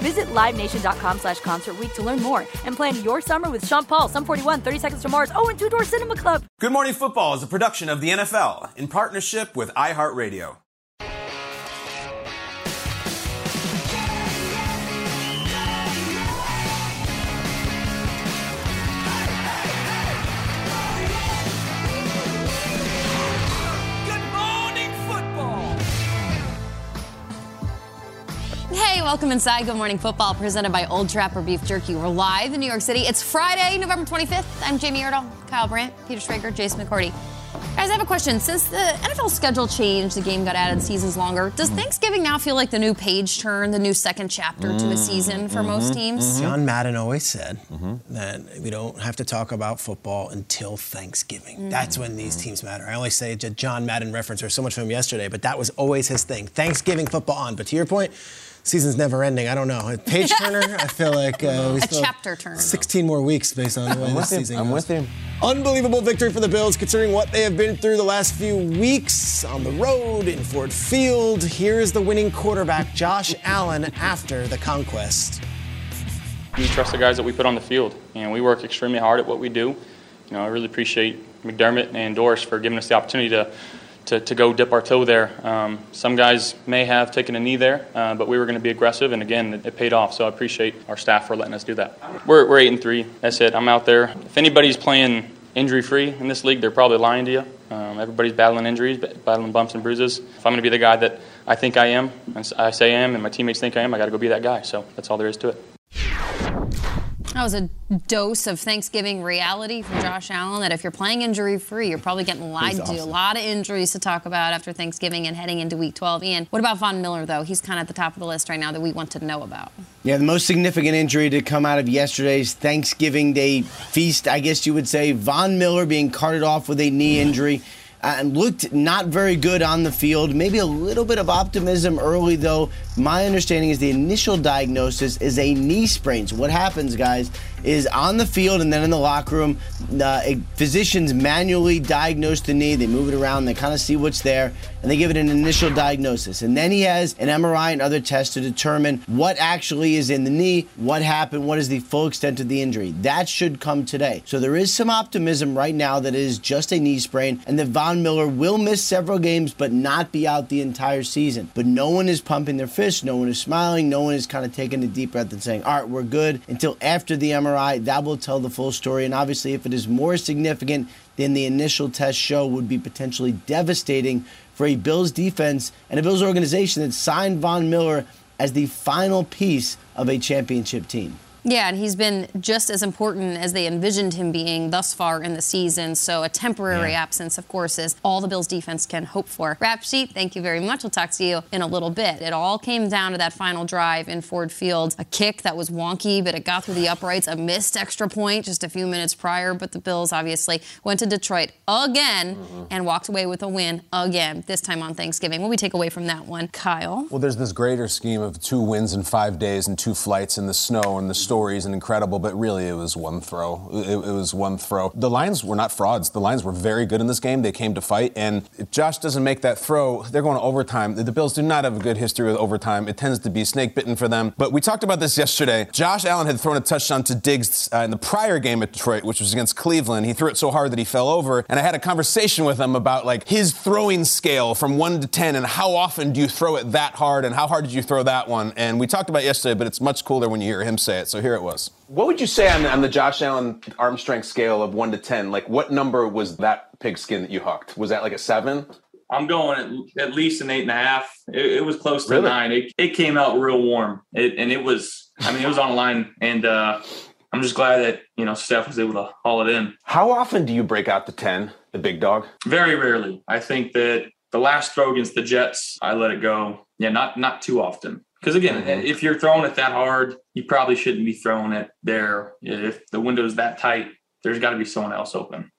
Visit LiveNation.com slash Concert to learn more and plan your summer with Sean Paul, Sum 41, 30 Seconds to Mars, oh, and Two Door Cinema Club. Good Morning Football is a production of the NFL in partnership with iHeartRadio. Welcome inside Good Morning Football, presented by Old Trapper Beef Jerky. We're live in New York City. It's Friday, November 25th. I'm Jamie Erdahl, Kyle Brandt, Peter Schrager, Jason McCourty. Guys, I have a question. Since the NFL schedule changed, the game got added seasons longer. Does Thanksgiving now feel like the new page turn, the new second chapter to a season for most mm-hmm, teams? Mm-hmm. John Madden always said mm-hmm. that we don't have to talk about football until Thanksgiving. Mm. That's when these teams matter. I only say a John Madden reference or so much from him yesterday, but that was always his thing. Thanksgiving football on. But to your point, season's never ending. I don't know. Page turner, I feel like uh, we A still have chapter turn. 16 more weeks based on the way this season I'm goes. with him. Unbelievable victory for the Bills considering what they have been through the last few weeks on the road in Ford Field. Here is the winning quarterback, Josh Allen, after the conquest. We trust the guys that we put on the field, and we work extremely hard at what we do. You know, I really appreciate McDermott and Dorsey for giving us the opportunity to, to, to go dip our toe there. Um, some guys may have taken a knee there, uh, but we were going to be aggressive, and again, it, it paid off. So I appreciate our staff for letting us do that. We're, we're eight and three. That's it. I'm out there. If anybody's playing injury free in this league, they're probably lying to you. Um, everybody's battling injuries, battling bumps and bruises. If I'm going to be the guy that I think I am, and I say I am, and my teammates think I am, I got to go be that guy. So that's all there is to it. That was a dose of Thanksgiving reality from Josh Allen that if you're playing injury free, you're probably getting lied to. A lot of injuries to talk about after Thanksgiving and heading into week 12. Ian, what about Von Miller, though? He's kind of at the top of the list right now that we want to know about. Yeah, the most significant injury to come out of yesterday's Thanksgiving Day feast, I guess you would say, Von Miller being carted off with a knee injury. Uh, and looked not very good on the field. Maybe a little bit of optimism early, though. My understanding is the initial diagnosis is a knee sprain. So, what happens, guys, is on the field and then in the locker room, uh, physicians manually diagnose the knee. They move it around, they kind of see what's there, and they give it an initial diagnosis. And then he has an MRI and other tests to determine what actually is in the knee, what happened, what is the full extent of the injury. That should come today. So there is some optimism right now that it is just a knee sprain and that Von Miller will miss several games but not be out the entire season. But no one is pumping their fist, no one is smiling, no one is kind of taking a deep breath and saying, all right, we're good until after the MRI. That will tell the full story. And obviously, if it is more significant than the initial test show, would be potentially devastating for a Bills defense and a Bills organization that signed Von Miller as the final piece of a championship team. Yeah, and he's been just as important as they envisioned him being thus far in the season. So a temporary absence, of course, is all the Bills defense can hope for. Rap sheet, thank you very much. We'll talk to you in a little bit. It all came down to that final drive in Ford Field. A kick that was wonky, but it got through the uprights. A missed extra point just a few minutes prior, but the Bills obviously went to Detroit again mm-hmm. and walked away with a win again, this time on Thanksgiving. What do we take away from that one? Kyle? Well, there's this greater scheme of two wins in five days and two flights in the snow and the stories and incredible, but really it was one throw. It, it, was one throw. The Lions were not frauds. The Lions were very good in this game. They came to fight, and if Josh doesn't make that throw, they're going to overtime. The Bills do not have a good history with overtime. It tends to be snake bitten for them. But we talked about this yesterday. Josh Allen had thrown a touchdown to Diggs uh, in the prior game at Detroit, which was against Cleveland. He threw it so hard that he fell over, and I had a conversation with him about like his throwing scale from one to ten, and how often do you throw it that hard, and how hard did you throw that one? And we talked about yesterday, but it's much cooler when you hear him say it. So here it was. What would you say on the, on the Josh Allen arm strength scale of one to ten? Like, what number was that pigskin that you hooked? Was that like a seven? I'm going at, at least an eight and a half. It, it was close to really? nine. It, it came out real warm, it, and it was. I mean, it was on the line, and uh, I'm just glad that you know Steph was able to haul it in. How often do you break out the ten, the big dog? Very rarely. I think that the last throw against the Jets, I let it go. Yeah, not not too often. Because again, mm-hmm. if you're throwing it that hard, you probably shouldn't be throwing it there. If the window is that tight, there's got to be someone else open.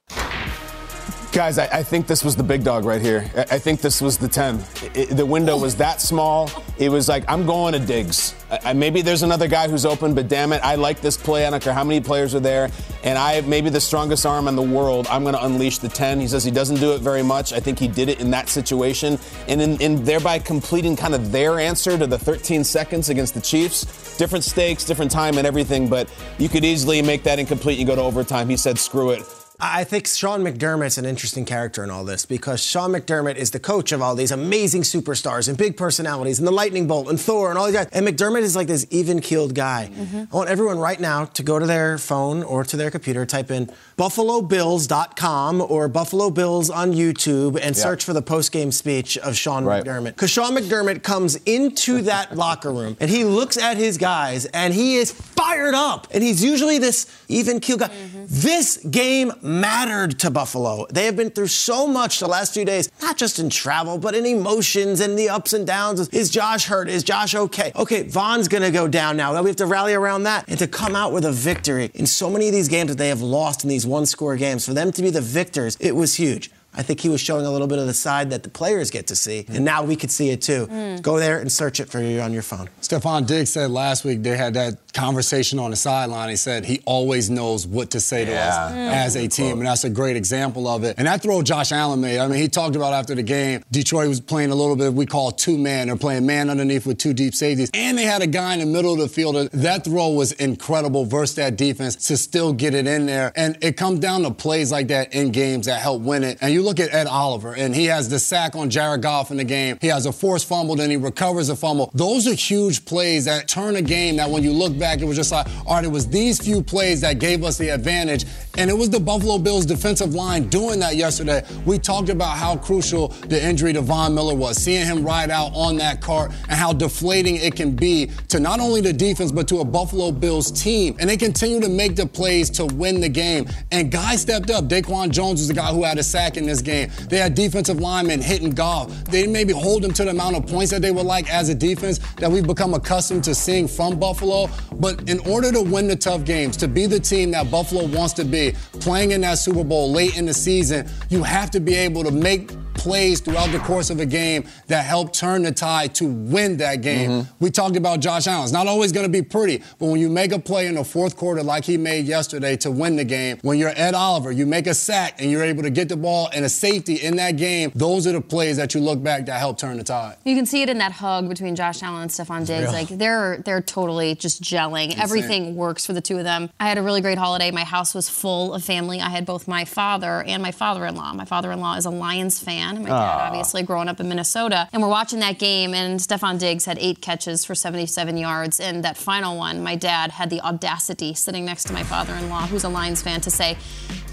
Guys, I, I, think this was the big dog right here. I, I think this was the 10. It, the window was that small. It was like, I'm going to Diggs. I, maybe there's another guy who's open, but damn it, I like this play. I don't care how many players are there. And I have maybe the strongest arm in the world. I'm going to unleash the 10. He says he doesn't do it very much. I think he did it in that situation. And in, in thereby completing kind of their answer to the 13 seconds against the Chiefs. Different stakes, different time, and everything, but you could easily make that incomplete and go to overtime. He said, screw it. I think Sean McDermott's an interesting character in all this because Sean McDermott is the coach of all these amazing superstars and big personalities and the Lightning Bolt and Thor and all these guys. And McDermott is like this even keeled guy. Mm-hmm. I want everyone right now to go to their phone or to their computer, type in buffalobills.com or Buffalo Bills on YouTube and yeah. search for the post-game speech of Sean right. McDermott. Because Sean McDermott comes into that locker room and he looks at his guys and he is fired up. And he's usually this even keel guy. Mm-hmm. This game mattered to Buffalo. They have been through so much the last few days, not just in travel, but in emotions and the ups and downs. Is Josh hurt? Is Josh okay? Okay, Von's going to go down now. We have to rally around that and to come out with a victory in so many of these games that they have lost in these one score games. For them to be the victors, it was huge. I think he was showing a little bit of the side that the players get to see, and now we could see it too. Mm. Go there and search it for you on your phone. Stefon Diggs said last week they had that conversation on the sideline. He said he always knows what to say to us mm. as a team, and that's a great example of it. And that throw Josh Allen made, I mean, he talked about after the game, Detroit was playing a little bit we call two man. They're playing man underneath with two deep safeties, and they had a guy in the middle of the field. That throw was incredible versus that defense to still get it in there. And it comes down to plays like that in games that help win it. And you look at Ed Oliver, and he has the sack on Jared Goff in the game. He has a forced fumble, then he recovers a fumble. Those are huge plays that turn a game that when you look back, it was just like, all right, it was these few plays that gave us the advantage. And it was the Buffalo Bills defensive line doing that yesterday. We talked about how crucial the injury to Von Miller was, seeing him ride out on that cart and how deflating it can be to not only the defense, but to a Buffalo Bills team. And they continue to make the plays to win the game. And guys stepped up. DaQuan Jones was the guy who had a sack in this game. They had defensive linemen hitting Goff. They maybe hold them to the amount of points that they would like as a defense that we've become accustomed to seeing from Buffalo. But in order to win the tough games, to be the team that Buffalo wants to be, playing in that Super Bowl late in the season, you have to be able to make plays throughout the course of a game that help turn the tide to win that game. Mm-hmm. We talked about Josh Allen. It's not always going to be pretty, but when you make a play in the fourth quarter like he made yesterday to win the game, when you're Ed Oliver, you make a sack and you're able to get the ball and a safety in that game, those are the plays that you look back that help turn the tide. You can see it in that hug between Josh Allen and Stefon Diggs. Like they're they're totally just gelling. Insane. Everything works for the two of them. I had a really great holiday. My house was full of family. I had both my father and my father-in-law. My father-in-law is a Lions fan. My dad, ah. obviously, growing up in Minnesota. And we're watching that game, and Stefon Diggs had eight catches for 77 yards. And that final one, my dad had the audacity sitting next to my father-in-law, who's a Lions fan, to say,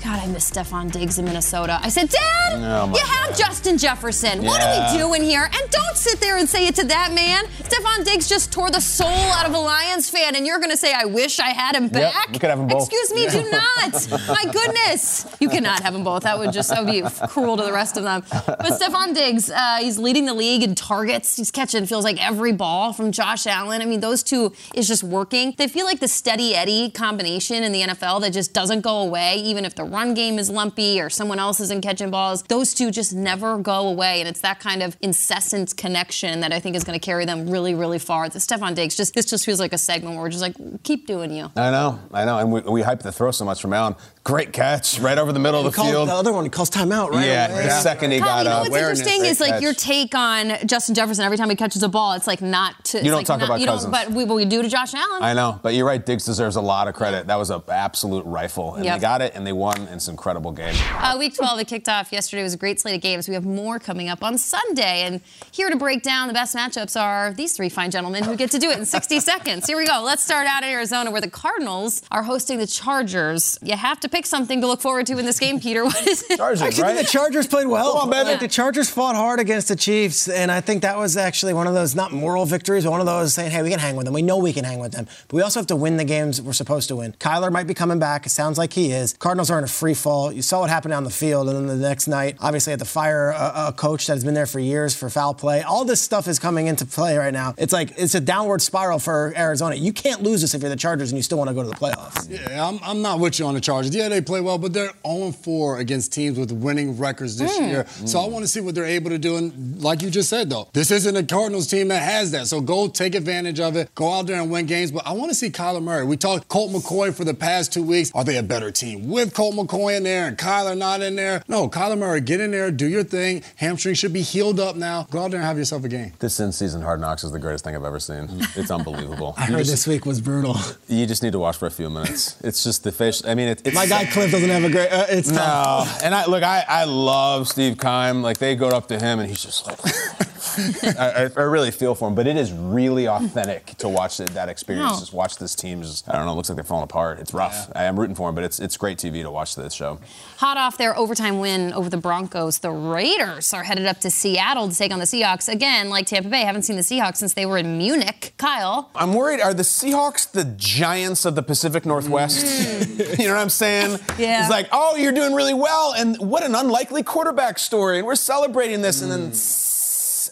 God, I miss Stefon Diggs in Minnesota. I said, Dad, oh you have Justin Jefferson. Yeah. What are we doing here? And don't sit there and say it to that man. Stefon Diggs just tore the soul out of a Lions fan, and you're going to say, I wish I had him back? Yep, you could have them both. Excuse me, do not. My goodness. You cannot have them both. That would just that would be cruel to the rest of them. But Stefon Diggs, uh, he's leading the league in targets. He's catching, feels like, every ball from Josh Allen. I mean, those two is just working. They feel like the steady Eddie combination in the NFL that just doesn't go away, even if the run game is lumpy or someone else isn't catching balls. Those two just never go away. And it's that kind of incessant connection that I think is going to carry them really, really far. The Stefon Diggs, just this just feels like a segment where we're just like, keep doing you. I know, I know. And we, we hype the throw so much from Allen. Great catch right over the middle of the Called- field. The other one he calls timeout, right? yeah, away. the second he Kyle, got you know up. what's interesting is like catch. your take on Justin Jefferson. Every time he catches a ball, it's like not to. You don't like talk not- about you don't- Cousins. but we, but we do to Josh Allen. I know, but you're right. Diggs deserves a lot of credit. That was an absolute rifle, and Yep. they got it, and they won. And it's an incredible game. Uh, week 12, it kicked off yesterday. It was a great slate of games. We have more coming up on Sunday. And here to break down the best matchups are these three fine gentlemen who get to do it in 60 seconds. Here we go. Let's start out in Arizona where the Cardinals are hosting the Chargers. You have to pick something to look forward to in this game, Peter. What is it? Chargers, Actually, right? the Chargers played well. Come on, baby. Like, the Chargers fought hard against the Chiefs, and I think that was actually one of those not moral victories, but one of those saying, "Hey, we can hang with them. We know we can hang with them, but we also have to win the games we're supposed to win." Kyler might be coming back. It sounds like he is. Cardinals are in a free fall. You saw what happened on the field, and then the next night, obviously, had to fire a, a coach that has been there for years for foul play. All this stuff is coming into play right now. It's like it's a downward spiral for Arizona. You can't lose this if you're the Chargers and you still want to go to the playoffs. Yeah, I'm, I'm not with you on the Chargers. Yeah, they play well, but they're 0-4 against teams with winning records this Hmm. year. So I want to see what they're able to do. And like you just said, though, this isn't a Cardinals team that has that. So go take advantage of it. Go out there and win games. But I want to see Kyler Murray. We talked Colt McCoy for the past two weeks. Are they a better team with Colt McCoy in there and Kyler not in there? No, Kyler Murray, get in there, do your thing. Hamstring should be healed up now. Go out there and have yourself a game. This in-season Hard Knocks is the greatest thing I've ever seen. It's unbelievable. I You heard just- this week was brutal. You just need to watch for a few minutes. It's just the fish. I mean, it, it's My guy Kliff doesn't have a great. Uh, it's No, tough. and I look, I, I love Steve Keim. Like they go up to him, and he's just like, I, I- I really feel for him. But it is really authentic to watch that, that experience. No. Just watch this team. Just I don't know. It looks like they're falling apart. It's rough. I am rooting for him, but it's it's great TV to watch this show. Hot off their overtime win over the Broncos, the Raiders are headed up to Seattle to take on the Seahawks. Again, like Tampa Bay, haven't seen the Seahawks since they were in Munich. Kyle. I'm worried. Are the Seahawks the giants of the Pacific Northwest? you know what I'm saying? Yeah. It's like, oh, you're doing really well, and what an unlikely quarterback story, and we're celebrating this, and then.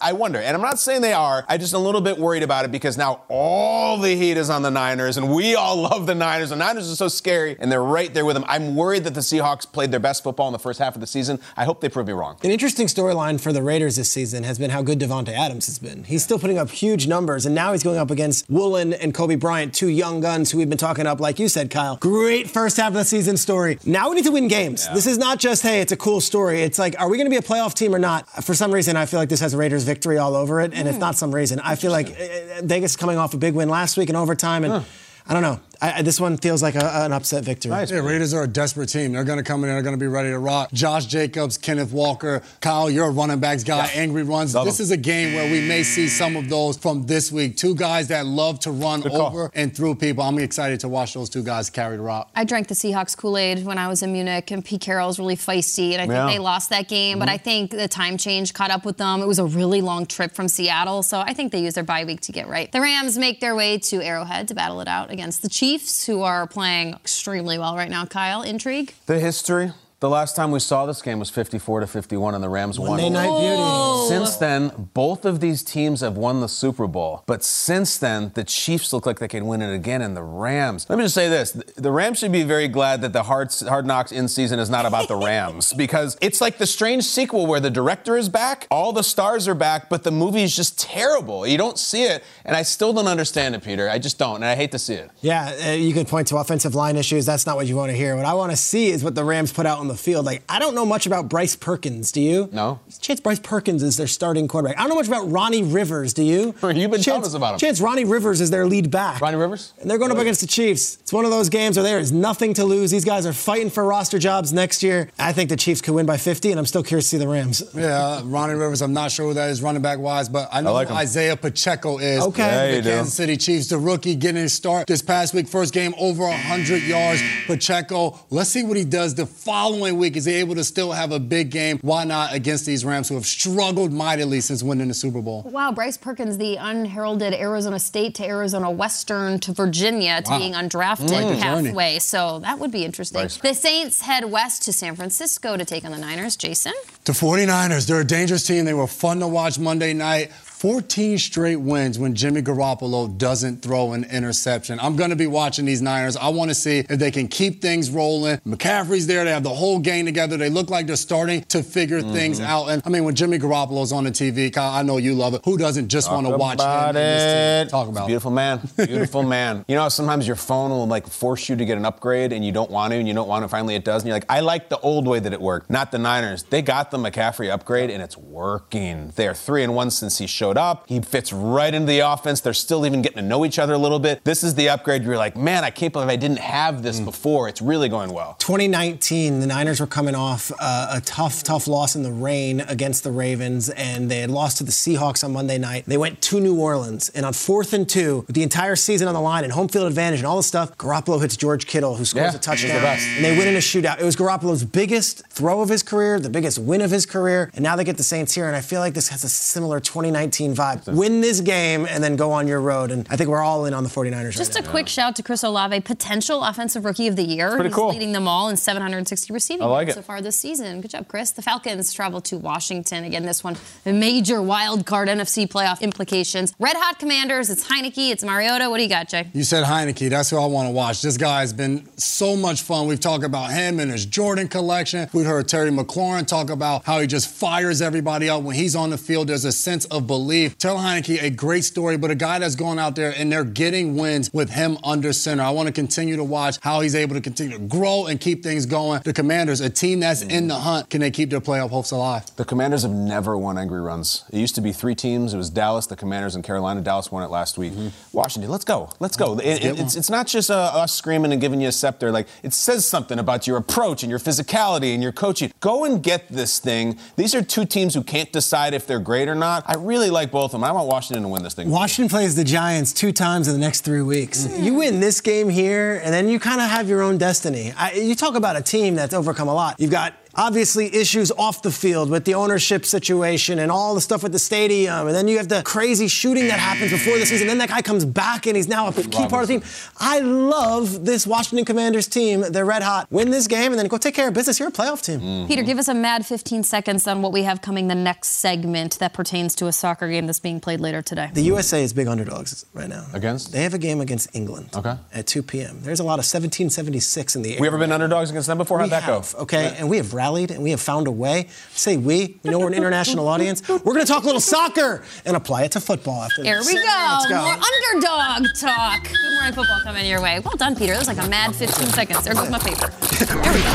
I wonder, and I'm not saying they are. I just a little bit worried about it because now all the heat is on the Niners, and we all love the Niners. The Niners are so scary, and they're right there with them. I'm worried that the Seahawks played their best football in the first half of the season. I hope they prove me wrong. An interesting storyline for the Raiders this season has been how good Davante Adams has been. He's still putting up huge numbers, and now he's going up against Woolen and Coby Bryant, two young guns who we've been talking up, like you said, Kyle. Great first half of the season story. Now we need to win games. This is not just, hey, it's a cool story. It's like, are we going to be a playoff team or not? For some reason, I feel like this has a Raiders victory all over it, and it's not some reason. I feel like uh, Vegas is coming off a big win last week in overtime, and I don't know. I, I- this one feels like a, an upset victory. Yeah, Raiders are a desperate team. They're going to come in. And they're going to be ready to rock. Josh Jacobs, Kenneth Walker, Kyle, you're a running backs guy. Angry runs. Love this them. is a game where we may see some of those from this week. Two guys that love to run Good call. over and through people. I'm excited to watch those two guys carry the rock. I drank the Seahawks Kool Aid when I was in Munich, and Pete Carroll's really feisty, and I think Yeah. they lost that game. But I mm-hmm. think the time change caught up with them. It was a really long trip from Seattle, so I think they used their bye week to get right. The Rams make their way to Arrowhead to battle it out against the Chiefs, who are playing extremely well right now. Kyle, intrigue? The history. The last time we saw this game was 54 to 51, and the Rams won. Monday Night Beauty. Since then, both of these teams have won the Super Bowl. But since then, the Chiefs look like they can win it again, and the Rams. Let me just say this: the Rams should be very glad that the Hard, hard Knocks in season is not about the Rams because it's like the strange sequel where the director is back, all the stars are back, but the movie is just terrible. You don't see it, and I still don't understand it, Peter. I just don't, and I hate to see it. Yeah, uh, you could point to offensive line issues. That's not what you want to hear. What I want to see is what the Rams put out on the field. Like, I don't know much about Bryce Perkins. Do you? No. Chance Bryce Perkins is their starting quarterback. I don't know much about Ronnie Rivers. Do you? You've been telling Chance- us about him. Chance Ronnie Rivers is their lead back. Ronnie Rivers? And they're going up against the Chiefs. It's one of those games where there is nothing to lose. These guys are fighting for roster jobs next year. I think the Chiefs could win by 50, and I'm still curious to see the Rams. Yeah, uh, Ronnie Rivers. I'm not sure who that is running back wise, but I know like who. Isaiah Pacheco is. Okay. Yeah, the you do. Kansas City Chiefs, the rookie, getting his start this past week. First game over 100 yards. Pacheco. Let's see what he does the following week. Is he able to still have a big game? Why not against these Rams who have struggled mightily since winning the Super Bowl? Wow, Bryce Perkins, the unheralded Arizona State to Arizona Western to Virginia to Wow. being undrafted Mm. Halfway. So that would be interesting. Bryce. The Saints head west to San Francisco to take on the Niners. Jason? The 49ers, they're a dangerous team. They were fun to watch Monday night. 14 straight wins when Jimmy Garoppolo doesn't throw an interception. I'm going to be watching these Niners. I want to see if they can keep things rolling. McCaffrey's there. They have the whole game together. They look like they're starting to figure mm-hmm. things out. And I mean, when Jimmy Garoppolo's on the TV, Kyle, I know you love it. Who doesn't just want to watch him? It. Talk about it. beautiful man. Beautiful man. You know, sometimes your phone will like force you to get an upgrade and you don't want to, and you don't want to. Finally, it does, and you're like, I like the old way that it worked, not the Niners. They got the McCaffrey upgrade, and it's working. They are three and one since he showed up. He fits right into the offense. They're still even getting to know each other a little bit. This is the upgrade. You're like, man, I can't believe I didn't have this mm. before. It's really going well. 2019, the Niners were coming off uh, a tough, tough loss in the rain against the Ravens, and they had lost to the Seahawks on Monday night. They went to New Orleans, and on fourth and two, with the entire season on the line and home field advantage and all this stuff, Garoppolo hits George Kittle, who scores yeah, a touchdown, the and they win in a shootout. It was Garoppolo's biggest throw of his career, the biggest win of his career, and now they get the Saints here, and I feel like this has a similar 2019 vibe. Win this game and then go on your road, and I think we're all in on the 49ers. Just right a now. quick shout to Chris Olave, potential offensive rookie of the year. Pretty He's cool. leading them all in 760 receiving like so far this season. Good job, Chris. The Falcons travel to Washington again. This one, a major wild card NFC playoff implications. Red hot Commanders. It's Heinicke. It's Mariota. What do you got, Jay? You said Heinicke. That's who I want to watch. This guy's been so much fun. We've talked about him and his Jordan collection. We've heard Terry McLaurin talk about how he just fires everybody up when he's on the field. There's a sense of belief. Taylor Heinicke, a great story, but a guy that's going out there and they're getting wins with him under center. I want to continue to watch how he's able to continue to grow and keep things going. The Commanders, a team that's in the hunt, can they keep their playoff hopes alive? The Commanders have never won angry runs. It used to be three teams. It was Dallas, the Commanders, and Carolina. Dallas won it last week. Mm-hmm. Washington, let's go. Let's go. It, it, it's, it's not just uh, us screaming and giving you a scepter. Like, it says something about your approach and your physicality and your coaching. Go and get this thing. These are two teams who can't decide if they're great or not. I really like both of them. I want Washington to win this thing. Washington plays the Giants two times in the next three weeks. Mm-hmm. You win this game here, and then you kind of have your own destiny. I, you talk about a team that's overcome a lot. You've got obviously issues off the field with the ownership situation and all the stuff with the stadium. And then you have the crazy shooting that happens before the season. Then that guy comes back and he's now a key Robinson. part of the team. I love this Washington Commanders team. They're red hot. Win this game and then go take care of business. You're a playoff team. Mm-hmm. Peter, give us a mad 15 seconds on what we have coming the next segment that pertains to a soccer game that's being played later today. The USA is big underdogs right now. Against? They have a game against England. Okay. At 2 p.m. There's a lot of 1776 in the air. We ever been underdogs against them before? How'd that have, go? Okay, yeah. and we have rallied and we have found found a way. Say we. we know we're an international audience. We're going to talk a little soccer and apply it to football after Here this. we go. go. More underdog talk. Good morning football coming your way. Well done, Peter. That was like a mad 15 seconds. There goes my paper. There we go.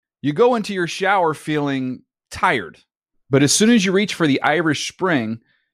you go into your shower feeling tired, but as soon as you reach for the Irish Spring,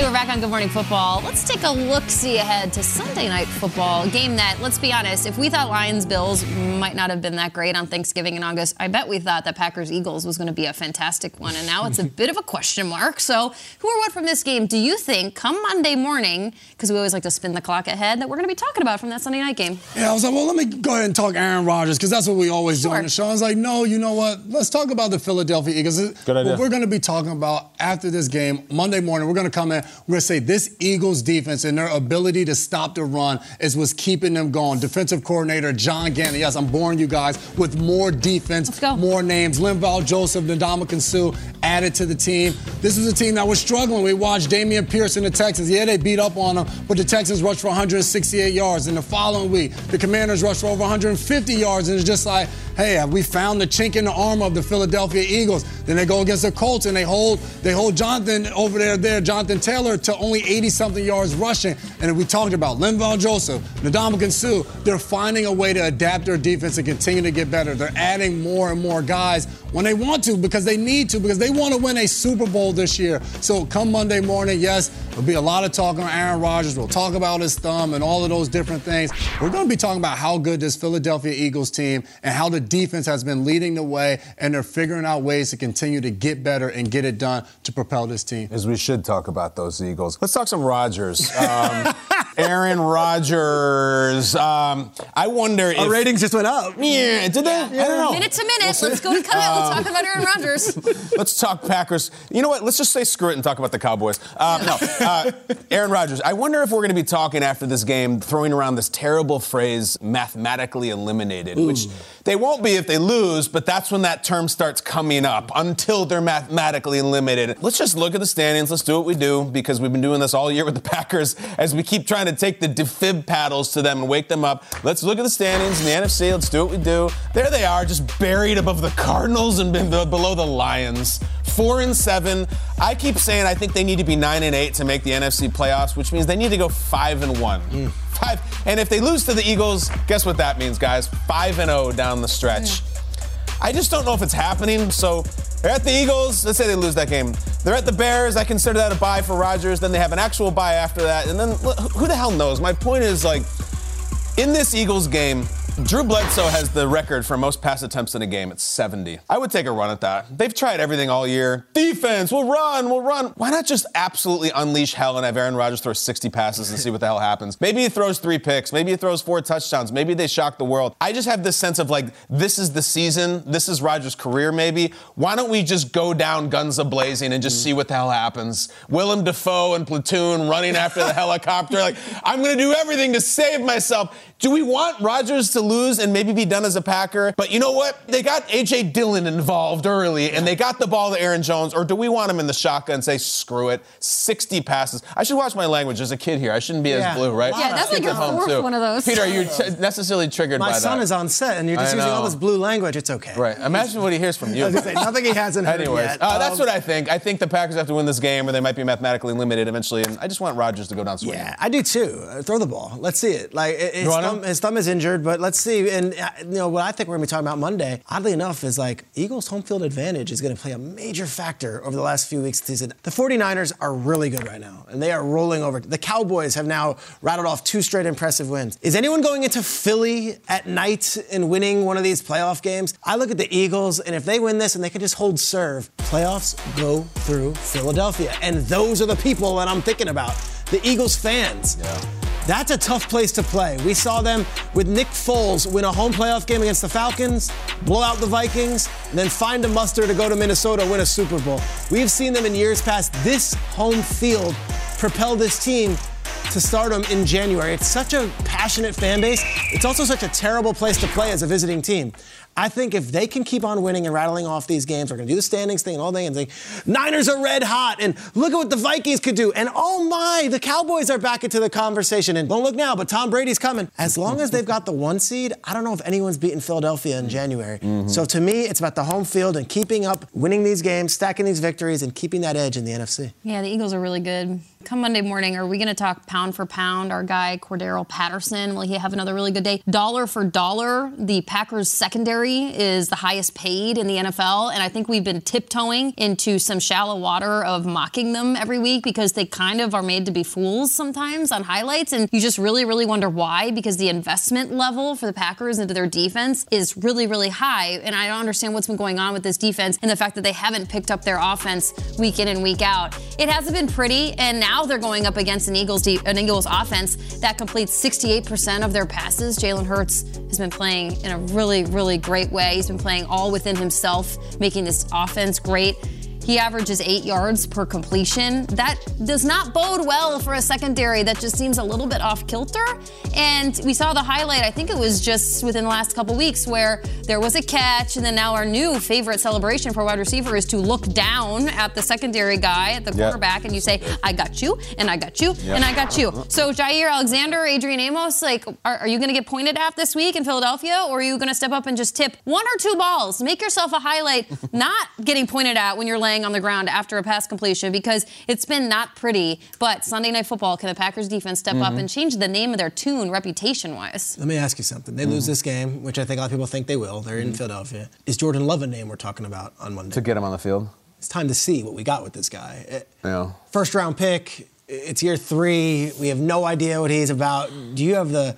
Hey, we're back on Good Morning Football. Let's take a look see ahead to Sunday Night Football, a game that, let's be honest, if we thought Lions Bills might not have been that great on Thanksgiving in August, I bet we thought that Packers Eagles was going to be a fantastic one. And now it's a bit of a question mark. So, who or what from this game do you think come Monday morning, because we always like to spin the clock ahead, that we're going to be talking about from that Sunday night game? Yeah, I was like, well, let me go ahead and talk Aaron Rodgers, because that's what we always do on the show. I was like, no, you know what? Let's talk about the Philadelphia Eagles. Good idea. What we're going to be talking about after this game, Monday morning, we're going to come in, we're going to say this Eagles defense and their ability to stop the run is what's keeping them going. Defensive coordinator John Gannon. Yes, I'm boring you guys with more defense, more names. Linval Joseph, Ndamukong Suh added to the team. This was a team that was struggling. We watched Dameon Pierce in the Texans. Yeah, they beat up on them, but the Texans rushed for 168 yards. And the following week, the Commanders rushed for over 150 yards. And it's just like, hey, have we found the chink in the armor of the Philadelphia Eagles? Then they go against the Colts and they hold they hold Jonathan over there, there, Jonathan Taylor to only 80 something yards rushing. And we talked about Linval Joseph, Ndamukong Suh, they're finding a way to adapt their defense and continue to get better. They're adding more and more guys when they want to because they need to because they want to win a Super Bowl this year. So come Monday morning, yes, there'll be a lot of talk on Aaron Rodgers. We'll talk about his thumb and all of those different things. We're going to be talking about how good this Philadelphia Eagles team and how the defense has been leading the way and they're figuring out ways to continue to get better and get it done to propel this team. As we should talk about those Eagles. Let's talk some Rodgers. Um, Aaron Rodgers. Um, I wonder if Our ratings just went up. Yeah, did they? I don't know. Minute to minute. Let's go to Kyle. Let's talk about Aaron Rodgers. Let's talk Packers. You know what? Let's just say screw it and talk about the Cowboys. Um, no, uh, Aaron Rodgers. I wonder if we're going to be talking after this game, throwing around this terrible phrase, mathematically eliminated, which they won't be if they lose, but that's when that term starts coming up until they're mathematically eliminated. Let's just look at the standings. Let's do what we do because we've been doing this all year with the Packers as we keep trying to take the defib paddles to them and wake them up. Let's look at the standings in the NFC. Let's do what we do. There they are, just buried above the Cardinals and be- below the Lions. Four and seven. I keep saying I think they need to be nine and eight to make the NFC playoffs, which means they need to go five and one. Hmm. Five. And if they lose to the Eagles, guess what that means, guys? Five and zero down the stretch. Hmm. I just don't know if it's happening. So they're at the Eagles. Let's say they lose that game. They're at the Bears. I consider that a buy for Rodgers. Then they have an actual buy after that. And then who the hell knows? My point is like, in this Eagles game, Drew Bledsoe has the record for most pass attempts in a game at 70. I would take a run at that. They've tried everything all year. Defense, we'll run, we'll run. Why not just absolutely unleash hell and have Aaron Rodgers throw 60 passes and see what the hell happens? Maybe he throws three picks. Maybe he throws four touchdowns. Maybe they shock the world. I just have this sense of like, this is the season. This is Rodgers' career, maybe. Why don't we just go down guns a blazing and just see what the hell happens? Willem Dafoe and Platoon running after the helicopter. Like, I'm going to do everything to save myself. Do we want Rodgers to lose and maybe be done as a Packer? But you know what? They got A.J. Dillon involved early and they got the ball to Aaron Jones. Or do we want him in the shotgun and say, screw it, 60 passes? I should watch my language as a kid here. I shouldn't be Yeah. as blue, right? Yeah, that's like Kids your at home, fourth too. one of those. Peter, are you t- necessarily triggered My by that? My son that? is on set, and you're just using all this blue language. It's okay. Right. Imagine what he hears from you. I was gonna say, nothing he hasn't heard Anyways, yet. uh, that's Um, what I think. I think the Packers have to win this game, or they might be mathematically limited eventually. And I just want Rodgers to go down swinging. Yeah, I do too. Uh, throw the ball. Let's see it. Like it- his thumb, his thumb is injured, but let's see. And uh, you know what I think we're gonna be talking about Monday. Oddly enough, is like Eagles' home field advantage is gonna play a major factor over the last few weeks of the season. The 49ers are really good right now, and they are rolling over. The Cowboys have now rattled off two straight impressive wins. Is anyone going into Philly at night and winning one of these playoff games? I look at the Eagles, and if they win this and they can just hold serve, playoffs go through Philadelphia, and those are the people that I'm thinking about. The Eagles fans. That's a tough place to play. We saw them with Nick Foles win a home playoff game against the Falcons, blow out the Vikings, and then find a muster to go to Minnesota win a Super Bowl. We've seen them in years past. This home field propel this team to stardom in January. It's such a passionate fan base. It's also such a terrible place to play as a visiting team. I think if they can keep on winning and rattling off these games, we're going to do the standings thing and all that and say, Niners are red hot, and look at what the Vikings could do. And oh my, the Cowboys are back into the conversation. And don't look now, but Tom Brady's coming. As long as they've got the one seed, I don't know if anyone's beaten Philadelphia in January. Mm-hmm. So to me, it's about the home field and keeping up, winning these games, stacking these victories, and keeping that edge in the NFC. Yeah, the Eagles are really good. Come Monday morning, are we going to talk pound for pound? Our guy Cordarrelle Patterson, will he have another really good day? Dollar for dollar, the Packers secondary is the highest paid in the NFL, and I think we've been tiptoeing into some shallow water of mocking them every week because they kind of are made to be fools sometimes on highlights, and you just really, really wonder why because the investment level for the Packers into their defense is really, really high, and I don't understand what's been going on with this defense and the fact that they haven't picked up their offense week in and week out. It hasn't been pretty, and now they're going up against an Eagles an Eagles offense that completes 68% of their passes. Jalen Hurts has been playing in a really, really great way. He's been playing all within himself, making this offense great. He averages eight yards per completion. That does not bode well for a secondary that just seems a little bit off kilter. And we saw the highlight, I think it was just within the last couple weeks, where there was a catch, and then now our new favorite celebration for wide receiver is to look down at the secondary guy, at the quarterback, and you say, I got you, and I got you, and I got you. So Jaire Alexander, Adrian Amos, like, are, are you going to get pointed at this week in Philadelphia, or are you going to step up and just tip one or two balls? Make yourself a highlight, not getting pointed at when you're laying laying on the ground after a pass completion because it's been not pretty. But Sunday Night Football, can the Packers defense step mm-hmm. up and change the name of their tune reputation wise? Let me ask you something. They mm-hmm. lose this game, which I think a lot of people think they will. They're in mm-hmm. Philadelphia. Is Jordan Love a name we're talking about on Monday? To get him on the field? It's time to see what we got with this guy. It, yeah. First round pick. It's year three. We have no idea what he's about. Do you have the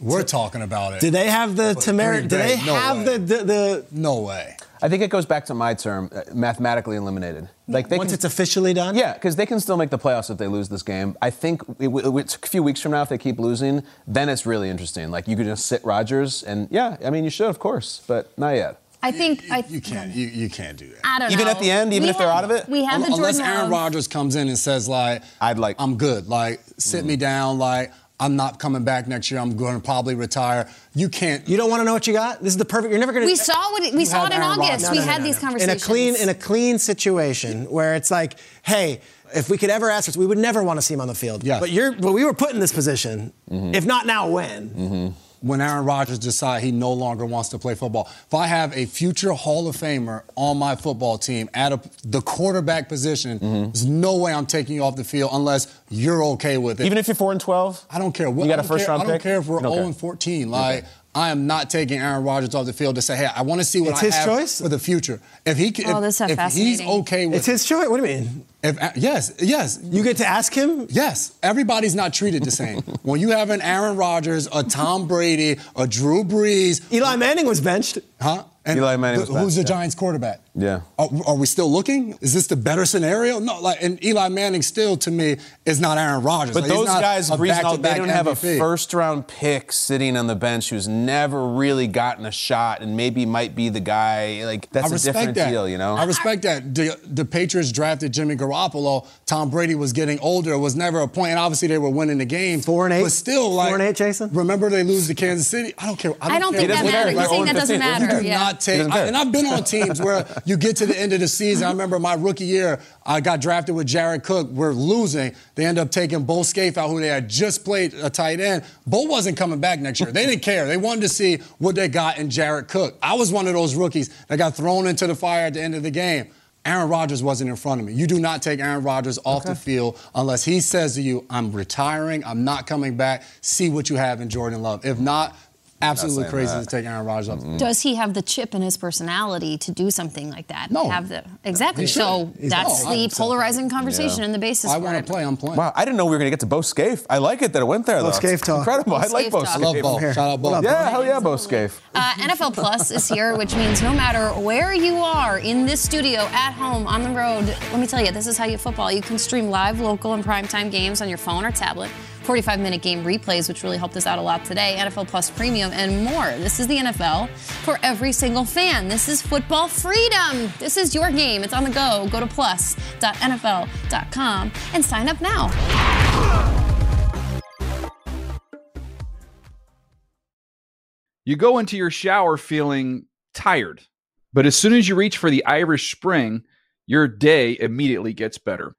we're talking about it. Do they have the temerity? Do they no have the, the, the, No way. I think it goes back to my term, uh, mathematically eliminated. Like once can, it's officially done. Yeah, because they can still make the playoffs if they lose this game. I think it, it's a few weeks from now if they keep losing, then it's really interesting. Like you could just sit Rodgers, and yeah, I mean you should of course, but not yet. I think you, I, you can't. You, you can't do that. I don't even know. at the end, even we if have, they're out of it. We have um, the unless Jordan Aaron Love. Rodgers comes in and says like, "I'd like, I'm good. Like, sit mm. me down. Like, I'm not coming back next year. I'm going to probably retire. You can't. You don't want to know what you got. This is the perfect. You're never going to. We saw what we saw it in August. No, we no, had no, these conversations in a clean in a clean situation where it's like, hey, if we could ever ask us, we would never want to see him on the field. Yeah. But you're, but we were put in this position. Mm-hmm. If not now, when? Mm-hmm when Aaron Rodgers decides he no longer wants to play football. If I have a future Hall of Famer on my football team at a, the quarterback position, mm-hmm. there's no way I'm taking you off the field unless you're okay with it. Even if you're four and twelve, I don't care. What, you got a first care, round pick. I don't care if we're zero and fourteen. Like. Okay. I am not taking Aaron Rodgers off the field to say, "Hey, I want to see what it's I his have choice? for the future." If he, oh, if, if he's okay with, it's his choice. What do you mean? If, uh, yes, yes. You get to ask him? Yes. Everybody's not treated the same. when you have an Aaron Rodgers, a Tom Brady, a Drew Brees. Eli Manning was benched. Huh? And Eli Manning was Who's the yeah. Giants quarterback? Yeah. Are, are, we still looking? Is this the better scenario? No, like, and Eli Manning still, to me, is not Aaron Rodgers. But like, those guys, reason they don't MVP. have a first round pick sitting on the bench who's never really gotten a shot and maybe might be the guy. Like, that's a different that. deal, you know? I respect that. The, the Patriots drafted Jimmy Garoppolo. Tom Brady was getting older. It was never a point. And obviously, they were winning the game. Four and eight. But still, like. Four and eight, Jason? Remember they lose to Kansas City? I don't care. I don't, I don't care. think that matters. You're saying that doesn't matter. You do yeah. not take. I, and I've been on teams where you get to the end of the season. I mm-hmm. remember my rookie year, I got drafted with Jared Cook. We're losing. They end up taking Bo Scaife out, who they had just played a tight end. Bo wasn't coming back next year. They didn't care. They wanted to see what they got in Jared Cook. I was one of those rookies that got thrown into the fire at the end of the game. Aaron Rodgers wasn't in front of me. You do not take Aaron Rodgers off okay. the field unless he says to you, I'm retiring, I'm not coming back. See what you have in Jordan Love. If not, absolutely crazy that. to take Aaron Rodgers off. Mm-hmm. Does he have the chip in his personality to do something like that? No. Have the exactly. So He's that's no, the polarizing conversation yeah. and the basis. I want to play. I'm playing. Wow, I didn't know we were going to get to Bo Scaife. I like it that it went there. Bo though. Scaife talk. Incredible. Bo I like Bo Scaife. I love Bo. Shout out Bo. Yeah, hell yeah, Bo Scaife. Uh, NFL Plus is here, which means no matter where you are in this studio, at home, on the road, let me tell you, this is how you football. You can stream live, local, and primetime games on your phone or tablet 45 minute game replays, which really helped us out a lot today, NFL Plus Premium, and more. This is the NFL for every single fan. This is football freedom. This is your game. It's on the go. Go to plus.nfl.com and sign up now. You go into your shower feeling tired, but as soon as you reach for the Irish Spring, your day immediately gets better.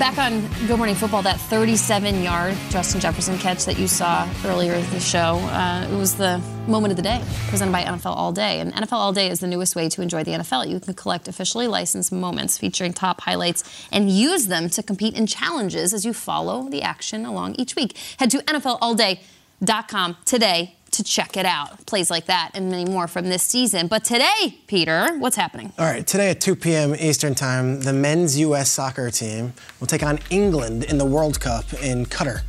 Back on Good Morning Football, that 37 yard Justin Jefferson catch that you saw earlier in the show, uh, it was the moment of the day presented by NFL All Day. And NFL All Day is the newest way to enjoy the NFL. You can collect officially licensed moments featuring top highlights and use them to compete in challenges as you follow the action along each week. Head to NFLAllDay.com today to check it out. Plays like that and many more from this season. But today, Peter, what's happening? All right, today at 2 p.m. Eastern Time, the men's U.S. soccer team will take on England in the World Cup in Qatar.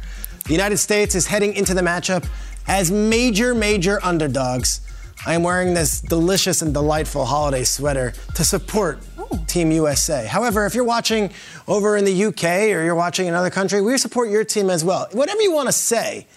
The United States is heading into the matchup as major, major underdogs. I am wearing this delicious and delightful holiday sweater to support Team USA. However, if you're watching over in the UK or you're watching in another country, we support your team as well. Whatever you want to say,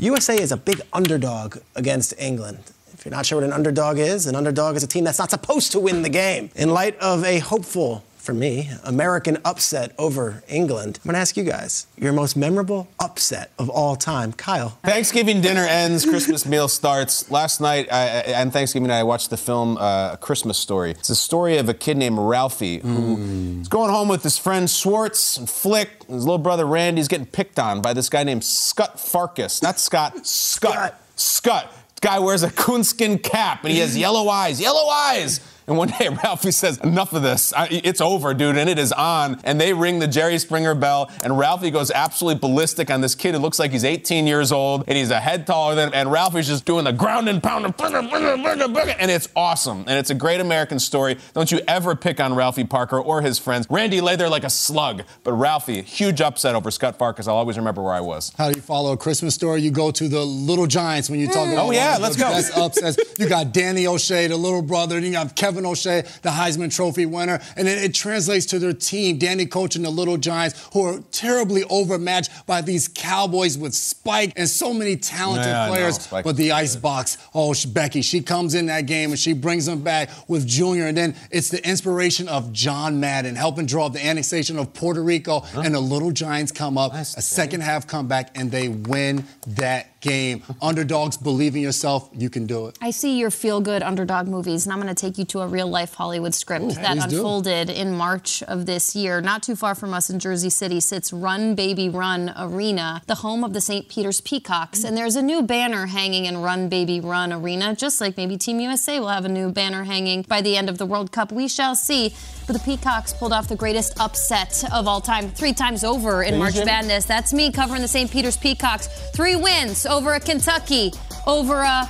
USA is a big underdog against England. If you're not sure what an underdog is, an underdog is a team that's not supposed to win the game. In light of a hopeful, for me, American upset over England, I'm gonna ask you guys your most memorable upset of all time. Kyle. Thanksgiving dinner ends, Christmas meal starts. Last night, I, I, on Thanksgiving night, I watched the film uh, Christmas Story. It's a story of a kid named Ralphie who is going home with his friend Schwartz and Flick. And his little brother Randy's getting picked on by this guy named Scott Farkus. Not Scott, Scott. Scott. Guy wears a coonskin cap and he has yellow eyes. Yellow eyes! And one day Ralphie says, Enough of this. I, it's over, dude. And it is on. And they ring the Jerry Springer bell. And Ralphie goes absolutely ballistic on this kid who looks like he's 18 years old. And he's a head taller than him. And Ralphie's just doing the ground and pound. And it's awesome. And it's a great American story. Don't you ever pick on Ralphie Parker or his friends. Randy lay there like a slug. But Ralphie, huge upset over Scott Farkus. I'll always remember where I was. How do you follow a Christmas story? You go to the Little Giants when you talk mm. about Oh, yeah, let's go. upsets. You got Danny O'Shea, the little brother, and you got Kevin O'Shea, the Heisman Trophy winner, and then it translates to their team. Danny Coach and the Little Giants, who are terribly overmatched by these Cowboys with Spike and so many talented Yeah, players. But the ice box, oh, she- Becky, she comes in that game and she brings them back with Junior, and then it's the inspiration of John Madden helping draw up the annexation of Puerto Rico, and the Little Giants come up, a second half comeback, and they win that game. Underdogs, believe in yourself, you can do it. I see your feel good underdog movies, and I'm going to take you to a real life Hollywood script Ooh, that please do. unfolded in March of this year. Not too far from us in Jersey City sits Run Baby Run Arena, the home of the St. Peter's Peacocks. And there's a new banner hanging in Run Baby Run Arena, just like maybe Team USA will have a new banner hanging by the end of the World Cup. We shall see. But the Peacocks pulled off the greatest upset of all time, three times over in March Madness. That's me covering the St. Peter's Peacocks. Three wins over a Kentucky, over a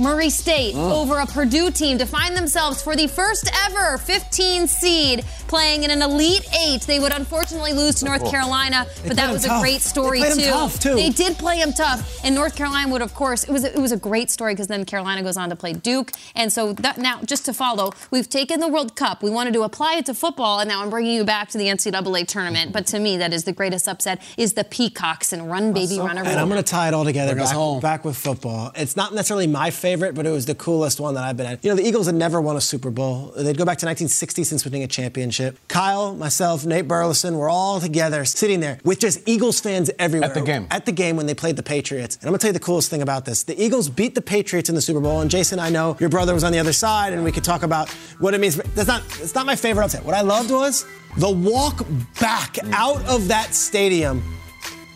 Murray State mm. over a Purdue team to find themselves for the first ever 15 seed playing in an Elite Eight. They would unfortunately lose to North oh. Carolina, but played that them was tough. a great story They too. tough, too. They did play them tough, and North Carolina would, of course, it was a, it was a great story because then Carolina goes on to play Duke, and so that, now just to follow, we've taken the World Cup, we wanted to apply it to football, and now I'm bringing you back to the NCAA tournament. But to me, that is the greatest upset is the Peacocks and Run Baby Run And I'm going to tie it all together back, home. back with football. It's not necessarily my favorite, but it was the coolest one that I've been at. You know, the Eagles had never won a Super Bowl. They'd go back to 1960 since winning a championship. Kyle, myself, Nate Burleson, we're all together sitting there with just Eagles fans everywhere. At the game. At the game when they played the Patriots. And I'm going to tell you the coolest thing about this. The Eagles beat the Patriots in the Super Bowl. And Jason, I know your brother was on the other side, and we could talk about what it means. That's not, it's not my favorite upset. What I loved was The walk back out of that stadium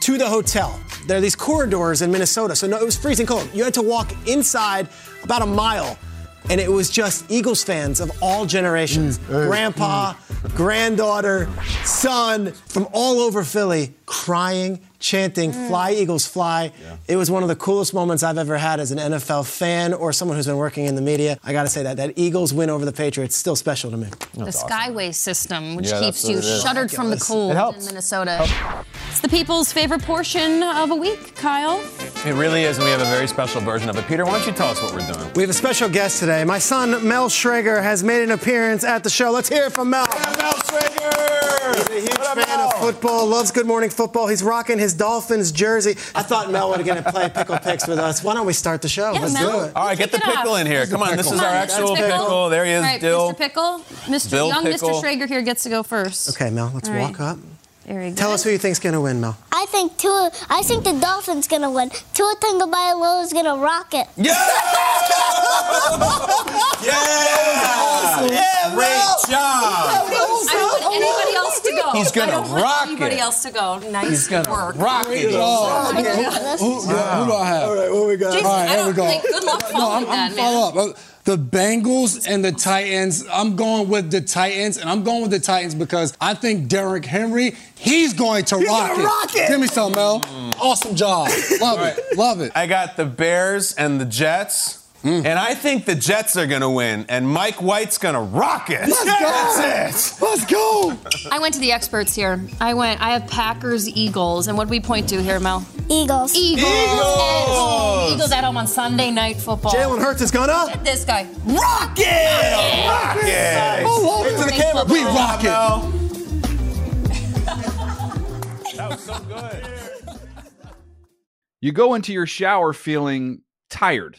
to the hotel. There are these corridors in Minnesota, so no, it was freezing cold. You had to walk inside about a mile, and it was just Eagles fans of all generations. Mm, grandpa, granddaughter, son from all over Philly crying, chanting, mm. Fly Eagles Fly. It was one of the coolest moments I've ever had as an NFL fan or someone who's been working in the media. I gotta say that. That Eagles win over the Patriots still special to me. the Skyway system, which Yeah, keeps you shuttered from the cold It in. Minnesota. It's the people's favorite portion of a week, Kyle. It really is, and we have a very special version of it. Peter, why don't you tell us what we're doing? We have a special guest today. My son, Mel Schrager, has made an appearance at the show. Let's hear it from Mel. Mel Schrager! He's a huge fan of football, loves Good Morning Football. He's rocking his Dolphins jersey. I thought Mel was going to play pickle picks with us. Why don't we start the show? Yeah, Let's Mel. do it. All right, get the pickle off. in here. Come on, this is Come our actual Mr. pickle. There he is, All right, Dill. Mr. Pickle. Mr. Bill Young Pickle. Mr. Schrager here gets to go first. Okay, Mel, let's All right. walk up. Very good. Tell us who you think's going to win, Mel. I think Tua. I think the Dolphins gonna win. Tua Tagovailoa is gonna rock it. Yeah! yeah! Great job! I don't want anybody else to go. He's gonna I don't want rock anybody it. else to go. Nice He's gonna work. rock it. Oh, who, who, who do I have? All right, what we got? Jason, All right, here we go. think good luck No, I'm, I'm follow man. up. Uh, The Bengals and the Titans. I'm going with the Titans, and I'm going with the Titans because I think Derrick Henry, he's going to rock, gonna it. rock it. Give me some, Mel. Awesome job. Love it. Love it. I got the Bears and the Jets. Mm. And I think the Jets are going to win, and Mike White's going to rock it. That's it. Let's go. I went to the experts here. I went. I have Packers, Eagles, and what do we point to here, Mel? Eagles. Eagles. Eagles! Eagles at home on Sunday Night Football. Jalen Hurts is going up. This guy. Rock it! Rock it! love To the camera. We rock it. That was so good. You go into your shower feeling tired,